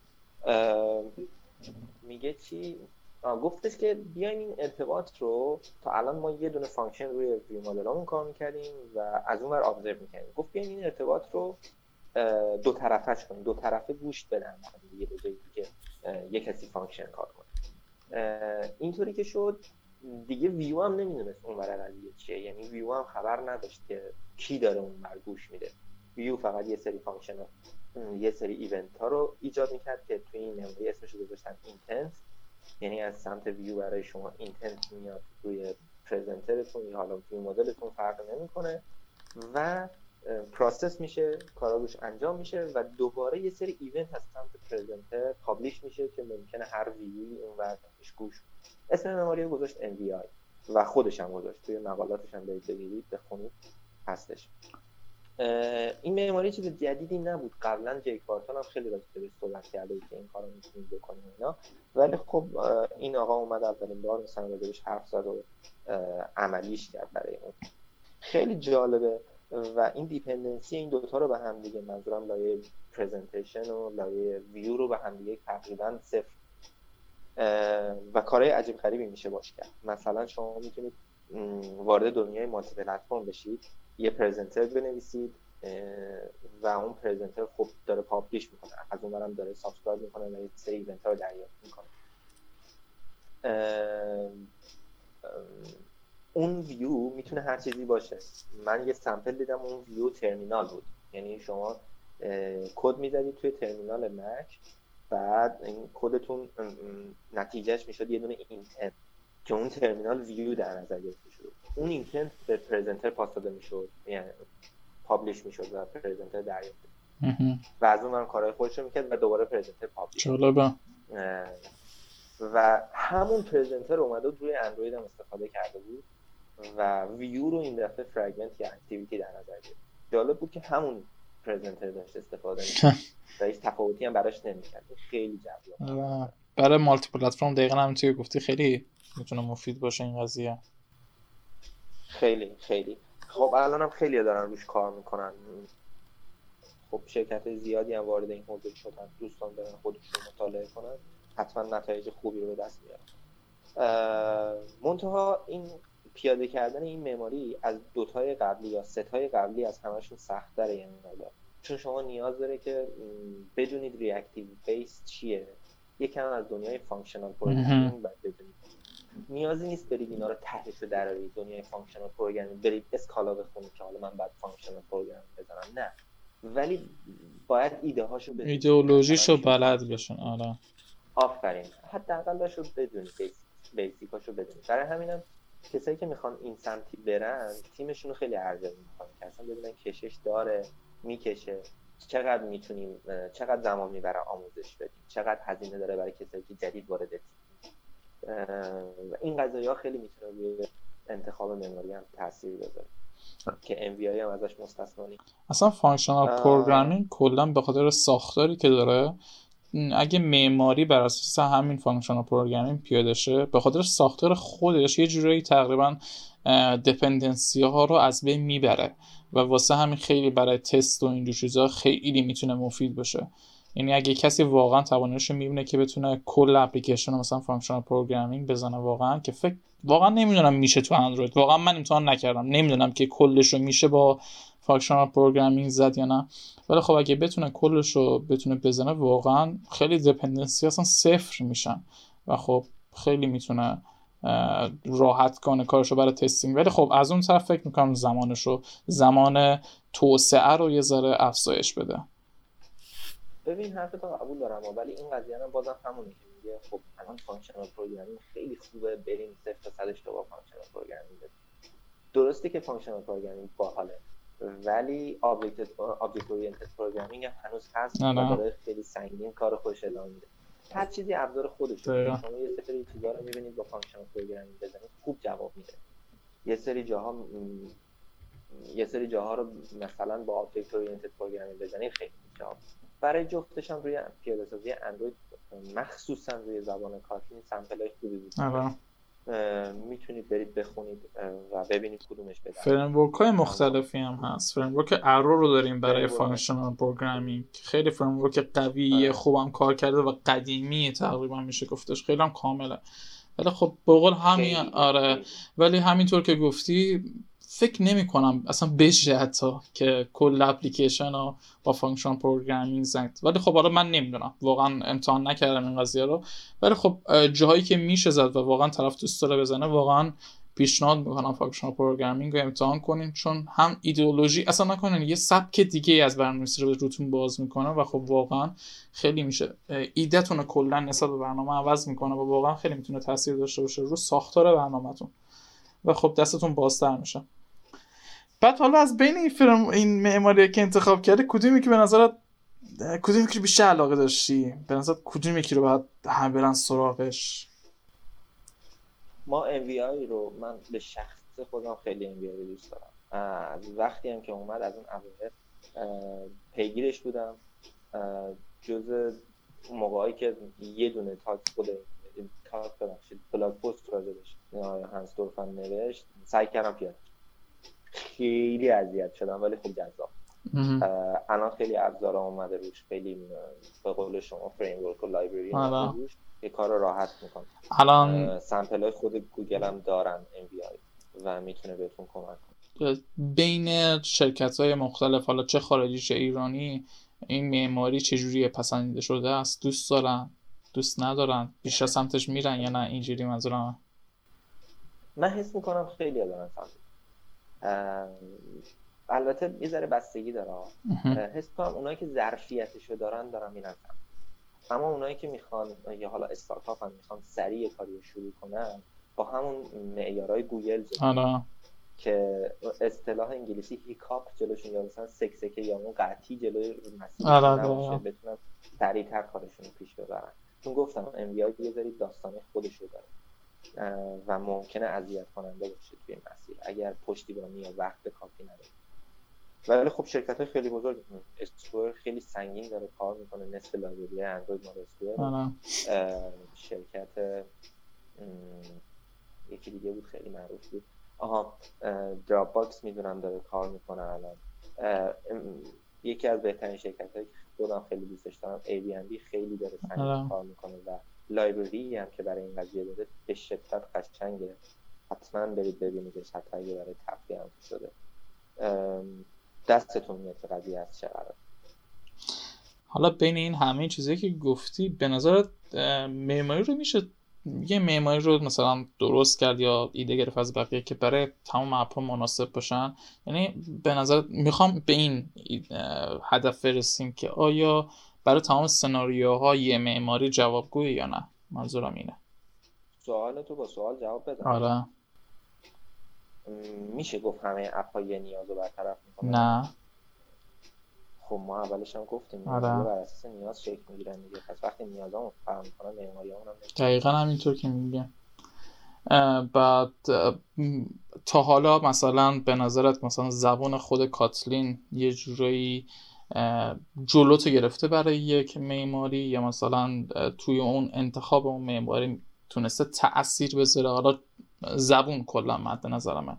میگه چی؟ گفتش که بیاین این ارتباط رو تا الان ما یه دونه function روی view model مون call می‌کردیم و از اون ور observe می‌کردیم. گفت بیاین این ارتباط رو دو طرفش کنیم. دو طرفه گوش بدن. به جایی که یک کسی function call کنه. اینطوری که شد. دیگه ویو هم نمی‌دونست اون قضیه چیه. یعنی ویو هم خبر نداشت که کی داره اون گوش میده. ویو فقط یه سری function یه سری event ها رو ایجاد می‌کرد که توی این معماری اسمش رو گذاشتن intent یعنی از سمت ویو برای شما intent میاد روی presenter تون یا حالا توی مدلتون فرق نمی‌کنه. و process میشه کاراش انجام میشه و دوباره یه سری event از سمت presenter publish میشه که ممکنه هر ویوی اون وقتش گوش اسم معماری رو گذاشت MVI و خودش هم گذاشت. توی مقالاتش هم برید بگیرید بخونید هستش. این معماری چیز جدیدی نبود. قبلا جیک وارتون هم خیلی راجع بهش صحبت کرده که این کارو می‌تونیم بکنیم اینا. ولی خب این آقا اومد اولین بار مثلا راجبش حرف زد و عملیش کرد برای اون. خیلی جالبه. و این dependency این دوتا رو به هم دیگه منظورم لایه presentation و لایه ویو رو به هم دیگه تقریبا صفر. و کارهای عجیب غریبی میشه باش کرد. مثلا شما می‌تونید وارد دنیای multi platform بشید. یه presenter بنویسید و اون presenter خب داره publish می‌کنه. از اون داره subscribe می‌کنه و یه سری event رو دریافت می‌کنه. اون ویو می‌تونه هر چیزی باشه. من یه sample دیدم اون view terminal بود. یعنی شما کد می‌زدید توی ترمینال مک بعد این کدتون نتیجهش می‌شد یه دونه intent که اون terminal view در نظر گرفته اون intent به presenter pass داده می‌شد یعنی publish می‌شد و presenter دریافت و از اون کارهای خودش رو می‌کرد و دوباره presenter publish و همون presenter اومده و روی اندروید هم استفاده کرده بود و ویو رو این دفعه fragment یا activity در نظر گرفت. جالب بود که همون پرزنتر داشت استفاده می‌کرد. و هیچ تفاوتی هم براش نمی‌کرد. خیلی جذاب. برای مالتی پلتفرم دقیقا همونطوری گفتی خیلی می‌تونه مفید باشه این قضیه. خیلی خیلی. خب الان هم خیلی دارن روش کار می‌کنن. خب شرکت زیادی هم وارد این حوزه شدن. دوستان دارن خودشون مطالعه کنن. حتما نتایج خوبی رو به دست میارن منتها این پیاده کردن این معماری از دوتای قبلی یا ستای قبلی از همشون سخت داره یه چون شما نیاز داره که بدونید reactive base چیه. یکم از دنیای functional programming بدونید نیازی نیست برید اینا رو تهشو درارید دنیای functional programming برید اسکالا بخونید که حالا من بعد functional program بزنم نه. ولی باید ایده هاشو بدونید. ایدئولوژیشو بلد بشن آره. آفرین. حداقلش رو بدونید basic اشو بدونید. برای همینم کسایی که می‌خوان این سمتی برن تیمشون رو خیلی ارزیابی می‌کنن که اصلا ببینن کشش داره می‌کشه. چقدر می‌تونیم چقدر زمان می‌بره آموزش بدیم؟ چقدر هزینه داره برای کسایی که جدید وارد تیم این قضایی ها خیلی می‌تونه روی انتخاب معماری هم تاثیر بذاره که ام هم ازش مستثنا اصلا functional programming کلا به خاطر ساختاری که داره اگه معماری بر اساس همین functional programming پیاده شه به خاطر ساختار خودش یه جورایی تقریبا dependency ها رو از بین می‌بره و واسه همین خیلی برای تست و اینجور چیزا خیلی می‌تونه مفید باشه. یعنی اگه کسی واقعا توانش می‌بینه که بتونه کل اپلیکیشن مثلا functional programming بزنه واقعا که فکر واقعا نمی‌دونم میشه تو اندروید. واقعا من امتحان نکردم. نمی‌دونم که کلش رو میشه با functional programming زد یا نه. ولی خب اگه بتونه کلش رو بتونه بزنه واقعا خیلی dependency اصلا صفر میشن. و خب خیلی می‌تونه راحت کنه کارشو برای testing ولی خب از اون طرف فکر می‌کنم زمانش رو زمان توسعه رو یه ذره افزایش بده. ببین حرفتو قبول دارم ولی این قضیه هم بازم همونه که میگه خب الان functional programming خیلی خوبه بریم صفر تا صدشو با functional programming درسته که functional programming باحاله ولی object object oriented programming هنوز هست و داره خیلی سنگین کار خوش میده. هر چیزی ابزار خودشه. شما یه سری چیزا رو می‌بینید با functional programming بزنید خوب جواب میده. یه سری جاها یه سری جاها رو مثلا با object oriented programming بزنید خیلی جواب برای جفتش هم روی پیاده سازی اندروید مخصوصا روی زبان کاتین سمپل های خوبی بود. می‌تونید برید بخونید و ببینید کدومش بده framework های مختلفی هم هست. framework Arrow رو داریم برای functional programming. خیلی framework قویه آره. خوبم کار کرده و قدیمی تقریبا میشه گفتش. خیلی هم کامله. ولی خب به قول همین آره. ولی همینطور که گفتی فکر نمی کنم اصلا بشه حتی که کل اپلیکیشن رو با function programming زد ولی خب حالا من نمی‌دونم. واقعا امتحان نکردم این قضیه رو. ولی خب جاهایی که میشه زد و واقعا طرف دوست داره بزنه واقعا پیشنهاد می‌کنم functional programming رو امتحان کنین چون هم ایدئولوژی اصلا نکنین یه سبک دیگه از برنامه‌نویسی رو روتون باز می‌کنه و خب واقعا خیلی میشه ایدهتون رو کلا نسبت به برنامه عوض می‌کنه و واقعا خیلی می‌تونه تاثیر داشته باشه رو ساختار برنامهتون. و خب دستتون بازتر میشه. بعد حالا از بین این فیلم این معماری که انتخاب کرده کدومی که به نظرت کدومی که بیشتر علاقه داشتی؟ به نظر کدومی که رو باید همه برن سراغش؟ ما MVI رو من به شخص خودم خیلی MVI رو دوست دارم. از وقتی هم که اومد از اون اوایل پیگیرش بودم. جز موقعی که یه دونه talk خود talk ببخشید blog post راجبش Hannes Dorfmann نوشت. سعی کردم پیاده خیلی اذیت شدم ولی خوب جذاب. الان خیلی ابزار اومده روش خیلی به قول شما فریم ورک و لایبرری روش. که کار رو راحت می‌کنه الان سمپل های خود گوگل هم دارن MVI و می‌تونه بهتون کمک کنه. بین شرکت های مختلف حالا چه خارجی چه ایرانی این معماری چجوری پسندیده شده است. دوست دارن دوست ندارن. بیشتر سمتش میرن یا نه؟ اینجوری منظورم. من حس می‌کنم خیلی دارن سمت البته یه ذره بستگی داره. حس کنم اونایی که ظرفیتشو دارن دارن میرن اما اونایی که می‌خوان یا حالا استارتاپ هم می‌خوان سریع کاری رو شروع کنن با همون معیارهای گوگل آره. که اصطلاح انگلیسی hiccup جلوشون یا مثلا سکسکه یا اون قطعی جلوی مسیر آره،. بتونن سریعتر کارشون رو پیش ببرن. چون گفتم MVI یه ذره داستان خودش رو داره. و ممکنه اذیت کننده باشه توی مسیر. اگر پشتیبانی یا وقت کافی نداره ولی خب شرکت های خیلی بزرگ Square خیلی سنگین داره کار می‌کنه. نصف library اندروید مال Square. شرکت یکی دیگه بود خیلی معروف بود. آها Dropbox می‌دونم داره کار می‌کنه الان. یکی از بهترین شرکت هایی که خودم خیلی دوستش دارم بی خیلی داره سنگین کار می‌کنه و لایبرری هم که برای این قضیه داره به شدت قشنگه. حتما برید ببینیدش حتی اگه برای تفریح هم شده. دستتون میاد که قضیه از چه قرار حالا بین این همه چیزایی که گفتی به نظرت معماری رو میشه یه معماری رو مثلا درست کرد یا ایده گرفت از بقیه که برای تمام اپا مناسب باشن؟ یعنی به نظر می‌خوام به این هدف برسیم که آیا برای تمام سناریوها یه معماری جوابگوی یا نه؟ منظورم اینه. سوال تو با سوال جواب بده. آره. میشه گفت همه اپ ها یه نیاز رو برطرف می‌کنه نه. خب ما اولش هم گفتیم آره. بر اساس نیاز شکل می‌گیرن دیگه. پس وقتی نیاز هم فهم می‌کنن معماری هم دقیقا همینطور که میگه. بعد تا حالا مثلا به نظرت مثلا زبان خود کاتلین یه جورایی جلوتو گرفته برای یک معماری یا مثلا توی اون انتخاب اون معماری تونسته تاثیر بذاره. حالا زبون کلا مد نظرمه.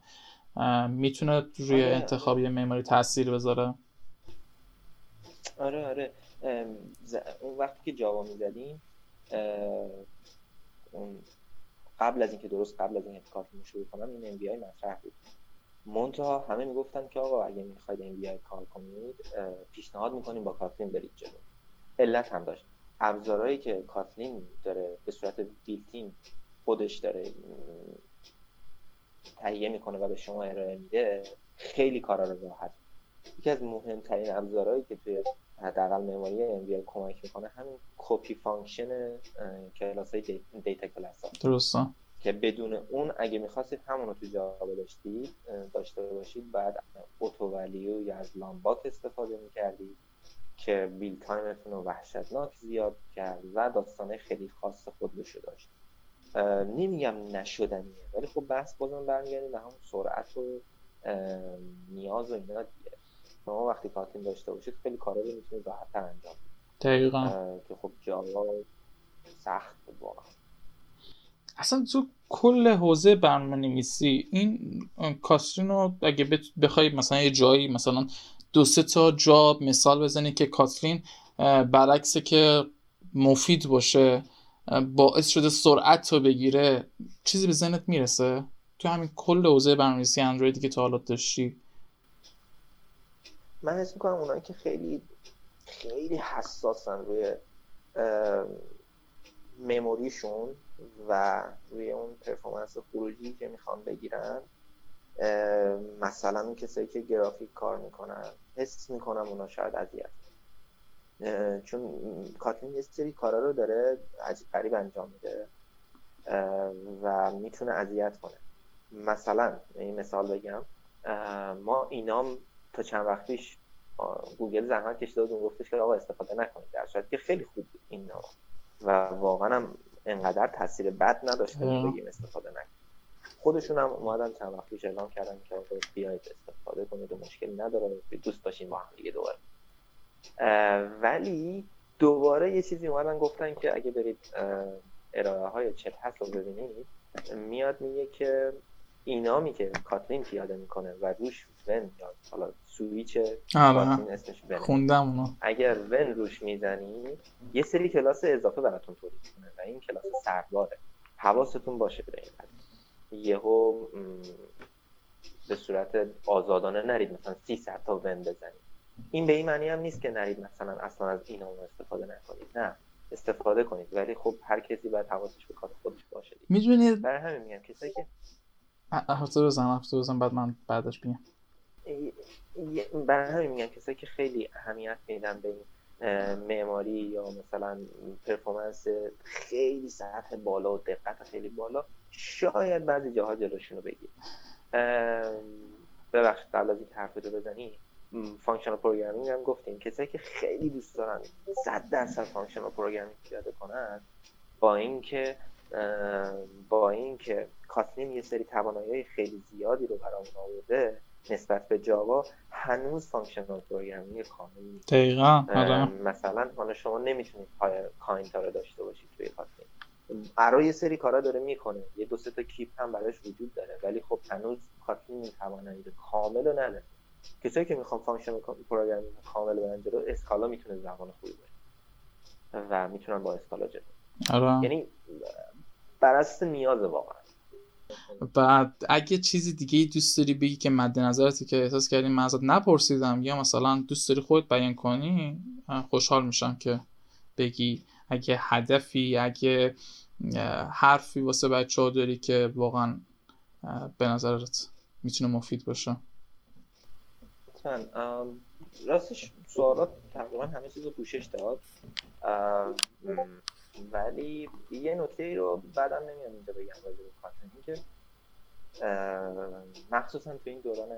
می‌تونه روی آره. انتخاب یه معماری تاثیر بذاره؟ آره آره. اون وقتی که جاوا می‌زدیم قبل از اینکه درست قبل از اینکه کارتون شروع کنم این ام بی مطرح بود. منتها همه می‌گفتن که آقا اگه می‌خواید MVI کار کنید پیشنهاد می‌کنیم با Kotlin برید جلو. علت هم داشت. ابزارهایی که Kotlin داره به صورت built-in خودش داره تهیه می‌کنه و به شما ارائه میده خیلی کارا رو راحت. یکی از مهمترین ابزارهایی که توی حداقل معماری MVI کمک می‌کنه همین copy function کلاس های data class ها. درسته. که بدون اون اگه می‌خواستید همون رو تو جاوا داشتید داشته باشید بعد اوتو ولیو یا از لامباک استفاده می‌کردید که بیل تایمتون رو وحشتناک زیاد کرد و داستانه خیلی خاص خودشو داشت. نمیگم نشدنیه ولی خب بحث بازم برمیگردیم به همون سرعت و نیاز و اینا دیگه. شما وقتی کاتین داشته باشید خیلی کارا رو می‌تونید راحتتر انجام دقیقا. که خب جاوا سخت واقعا. اصلا تو کل حوزه برنامه نویسی این کاسترین رو اگه بخوای مثلا یه جایی مثلا دو سه تا جا مثال بزنی که کاتلین برعکس که مفید باشه باعث شده سرعت رو بگیره چیزی به ذهنت می‌رسه؟ تو همین کل حوزه برنامه‌نویسی اندرویدی که تا حالا داشتی. من حس می‌کنم اونایی که خیلی خیلی حساسن روی مموریشون و روی اون پرفورمنس خروجی که می‌خوان بگیرن مثلا کسایی که گرافیک کار می‌کنن حس می‌کنم اونا شاید اذیت چون کاتلین یه سری کارا رو داره عجیب غریب انجام میده و می‌تونه اذیت کنه. مثلا این مثال بگم ما اینام تا چند وقت پیش گوگل زحمت کشیده بود گفتش که آقا استفاده نکنید در که خیلی خوب این و واقعا هم انقدر تاثیر بد نداشت که بگیم استفاده نکنید خودشون هم اومدن چند وقت پیش اعلام کردن که آقا بیاید استفاده کنید و مشکلی نداره دوست داشتیم با هم دیگه دوباره. ولی دوباره یه چیزی اومدن گفتن که اگه برید ارائه های چت هست رو ببینید میاد میگه که اینامی که کاتلین پیاده می‌کنه و روش ون یا حالا سویچ. کاتلین اسمش ون خوندم اونو. اگر ون روش می‌زنی یه سری کلاس اضافه براتون تولید کنه و این کلاس سرباره حواستون باشه به این یهو به صورت آزادانه نرید مثلا 300 تا ون بزنید. این به این معنی هم نیست که نرید مثلا اصلا از این استفاده نکنید. نه استفاده کنید. ولی خب هر کسی باید حواسش به کار خودش باشه می‌دونید؟ برای همین میگم کسایی که هفته بزن هفته بزن بعد من بعدش بیام برای همین میگم کسایی که خیلی اهمیت میدن به معماری یا مثلا پرفورمنس خیلی سطح بالا و دقت خیلی بالا شاید بعضی جاها جلوشون رو بگیر ببخشید قبل از این حرف رو بزنی functional programming هم گفتیم. کسایی که خیلی دوست دارن 100 درصد functional programming پیاده کنن با اینکه با اینکه Kotlin یه سری توانایی خیلی زیادی رو برامون آورده نسبت به جاوا هنوز functional programming کاملی دقیقاً آره. مثلا حالا شما نمی‌تونید kind ها رو داشته باشید توی Kotlin برای یه سری کارا داره می‌کنه. یه دو سه تا KEEP هم براش وجود داره. ولی خب هنوز Kotlin این توانایی کامل رو نداره. کسایی که می‌خوان function programming کامل برن جلو Scala می‌تونه زبان خوبی باشه. و می‌تونن با Scala جلو. آره. یعنی بر اساس نیاز واقعا. بعد اگه چیزی دیگه ای دوست داری بگی که مد نظرتی که احساس کردیم من ازت نپرسیدم یا مثلا دوست داری خودت بیان کنی خوشحال میشم که بگی. اگه هدفی اگه حرفی واسه بچه ها داری که واقعا به نظرت می‌تونه مفید باشه. راستش سوالات تقریبا همه چیز پوشش داد. ولی یه نکته رو بعدا نمیام اینجا بگم راجع به کاتن که مخصوصا تو این دوران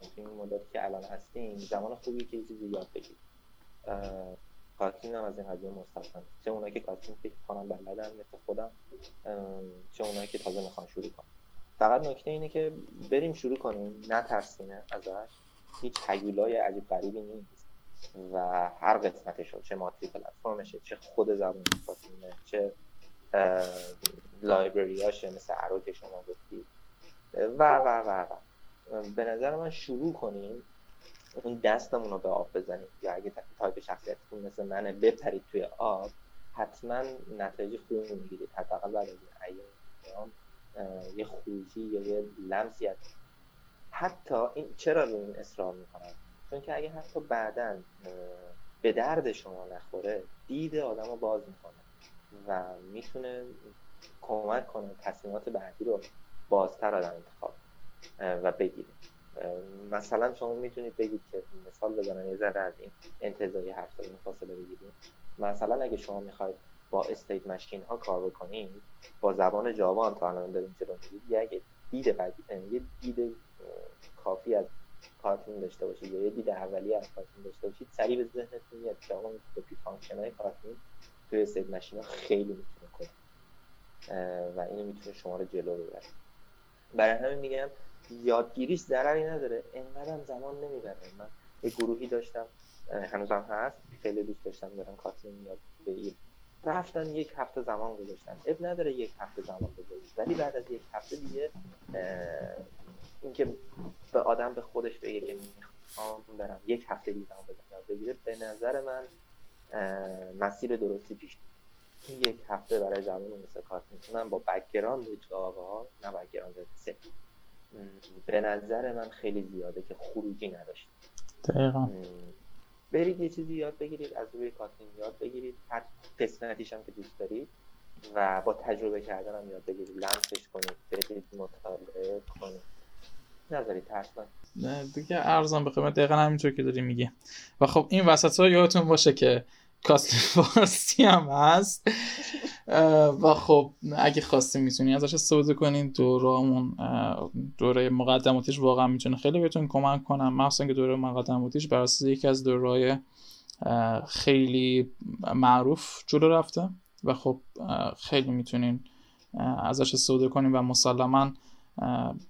تو این مدتی که الان هستیم زمان خوبی که چیزی یاد بگیر. کاتین هم از این قضیه مستثنا. چه اونایی که کاتین فکر کنن بلدن مثل خودم چه اونایی که تازه می‌خوان شروع کنن. فقط نکته اینه که بریم شروع کنیم. نترسینه ازش. هیچ هیولای عجیب غریبی نیست. و هر قسمتش چه ماتری پلتفرمشه چه خود زبان کاتینه چه لایبرریاشه مثل ارو که شما گفتید و و و و. به نظر من شروع کنیم اون دستمون رو به آب بزنیم. یا اگه تایپ شخصیتتون مثل منه بپرید توی آب حتما نتایج خوبی می‌گیرید. حداقل بعد از این ایام یه خروجی یا یه لمسی حتی این چرا رو این اصرار می‌کنم؟ چون که اگه حتی بعدا به درد شما نخوره دید آدم رو باز می‌کنه و می‌تونه کمک کنه تصمیمات بعدی رو بازتر آدم انتخاب و بگیره. مثلا شما می‌تونید بگید که مثال بزنم یه ذره از این انتزاعی حرف زدن فاصله بگیریم. مثلا اگه شما می‌خواید با state machine ها کار بکنید با زبان جاوا هم تا الان داریم جلو میگید دید بعدی یه دید کافی از Kotlin داشته باشید یا یه دید اولیه از Kotlin داشته باشید سریع به ذهنتون میاد که آقا این copy function های Kotlin توی state machine ها خیلی می‌تونه کنه. و اینو می‌تونه شما رو جلو ببره. برای همین میگم یادگیریش ضرری نداره. انقدر هم زمان نمی‌بره. من یه گروهی داشتم هنوزم هست. خیلی دوست داشتم برم کاتلین یاد بگیر رفتن یک هفته زمان گذاشتن. اب نداره یک هفته زمان بذارید ولی بعد از یک هفته دیگه اینکه به آدم به خودش بگه که می‌خوام برم یک هفته زمان بزنم. بگیره به نظر من مسیر درستی پیش یک هفته برای زمان مثل کارت می‌تونم با بکگراند جاوا نه بکگراند سه. به نظر من خیلی زیاده که خروجی نداشت. دقیقا. برید یه چیزی یاد بگیرید از روی کاتین یاد بگیرید. هر قسمتیش هم که دوست دارید و با تجربه کردن هم یاد بگیرید. لمسش کنید برید مطالعه کنید. نظری ترس دیگه ارزان به قیمت دقیقا همینطور که داری میگه و خب این وسط ها یادتون باشه که کاست فارسی هم هست. و خب اگه خواستیم می‌تونی ازش استفاده کنین دورامون دوره مقدماتیش واقعا می‌تونه خیلی بهتون کمک کنم مخصوصا که دوره مقدماتیش بر اساس یکی از دورهای خیلی معروف جلو رفته. و خب خیلی می‌تونین ازش استفاده کنین و مسلما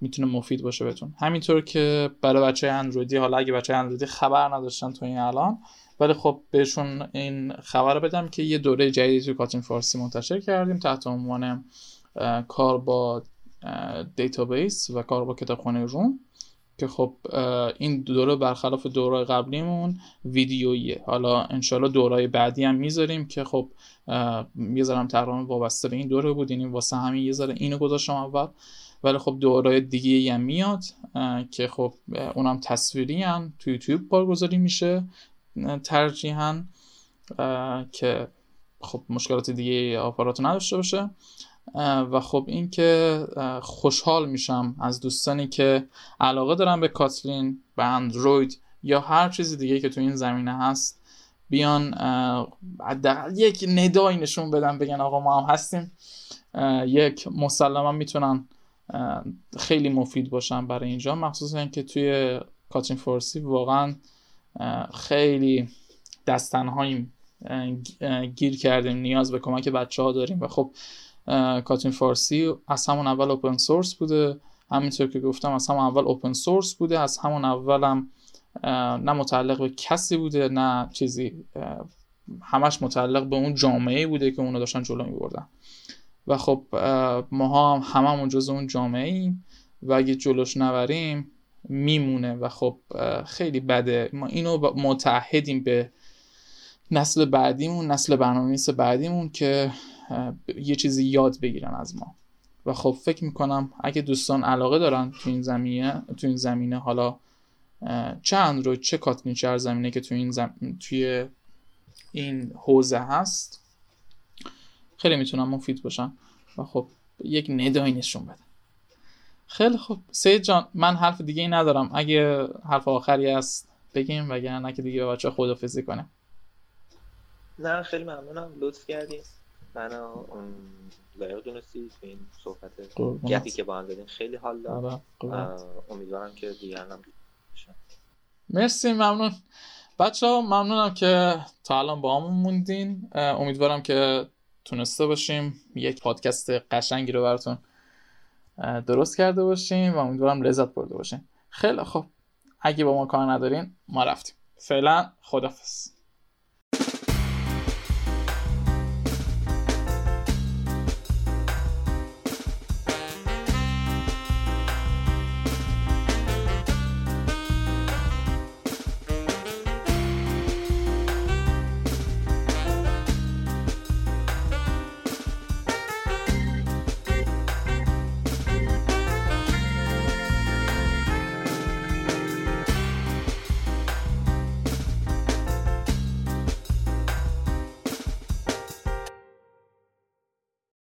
می‌تونه مفید باشه بهتون. همینطور که برای بچه اندرویدی حالا اگه بچه اندرویدی خبر نداشتن تو این الان ولی خب بهشون این خبر رو بدم که یه دوره جدیدی تو Kotlin فارسی منتشر کردیم تحت عنوان کار با database و کار با کتابخانه Room که خب این دوره برخلاف دوره قبلیمون ویدیوییه. حالا انشالله دورای بعدی هم می‌ذاریم که خب یه ذرم تقریبا وابسته به این دوره بود یعنی واسه همین یه ذره اینو گذاشتم اول. ولی خب دورای دیگه هم میاد که خب اونم تصویری هم تو یوتیوب بارگذاری میشه ترجیحاً که خب مشکلات دیگه آپارات نداشته باشه. و خب این که خوشحال میشم از دوستانی که علاقه دارن به کاتلین به اندروید یا هر چیزی دیگه که تو این زمینه هست بیان حداقل یک ندایی نشون بدن بگن آقا ما هم هستیم. یک مسلما می‌تونن خیلی مفید باشن برای اینجا مخصوصا اینکه توی کاتین فارسی واقعا خیلی دستنهاییم گیر کردیم نیاز به کمک بچه ها داریم و خب کاتین فارسی از همون اول اوپن سورس بوده. همینطور که گفتم از همون اول اوپن سورس بوده. از همون اولم نه متعلق به کسی بوده نه چیزی همش متعلق به اون جامعه بوده که اونو داشتن جلو می بردن و خب ما هم هممون جز اون جامعه ایم و اگه جلوش نبریم میمونه و خب خیلی بده. ما اینو متحدیم به نسل بعدیمون نسل برنامه‌نویس بعدیمون که یه چیزی یاد بگیرن از ما. و خب فکر می‌کنم اگه دوستان علاقه دارن تو این زمینه تو این زمینه حالا چه اندروید چه کاتلین چه زمینه که تو این زم... توی این حوزه هست خیلی می‌تونم مفید باشن و خب یک ندایی نشون بده. خیلی خوب سید جان من حرف دیگه ای ندارم. اگه حرف آخری هست بگیم وگرنه که دیگه بچه خدافزی کنیم نه خیلی ممنونم. لطف کردیم من لایق دونستی تو این صحبت گپی که با هم دادیم خیلی حال داد. آره، امیدوارم که دیگران هم مرسی ممنون. بچه ها ممنونم که تا الان با همون موندین. امیدوارم که تونسته باشیم. یک پادکست قشنگی رو براتون درست کرده باشیم و امیدوارم لذت برده باشیم خیلی خب اگه با ما کار ندارین ما رفتیم. فعلا خدافظ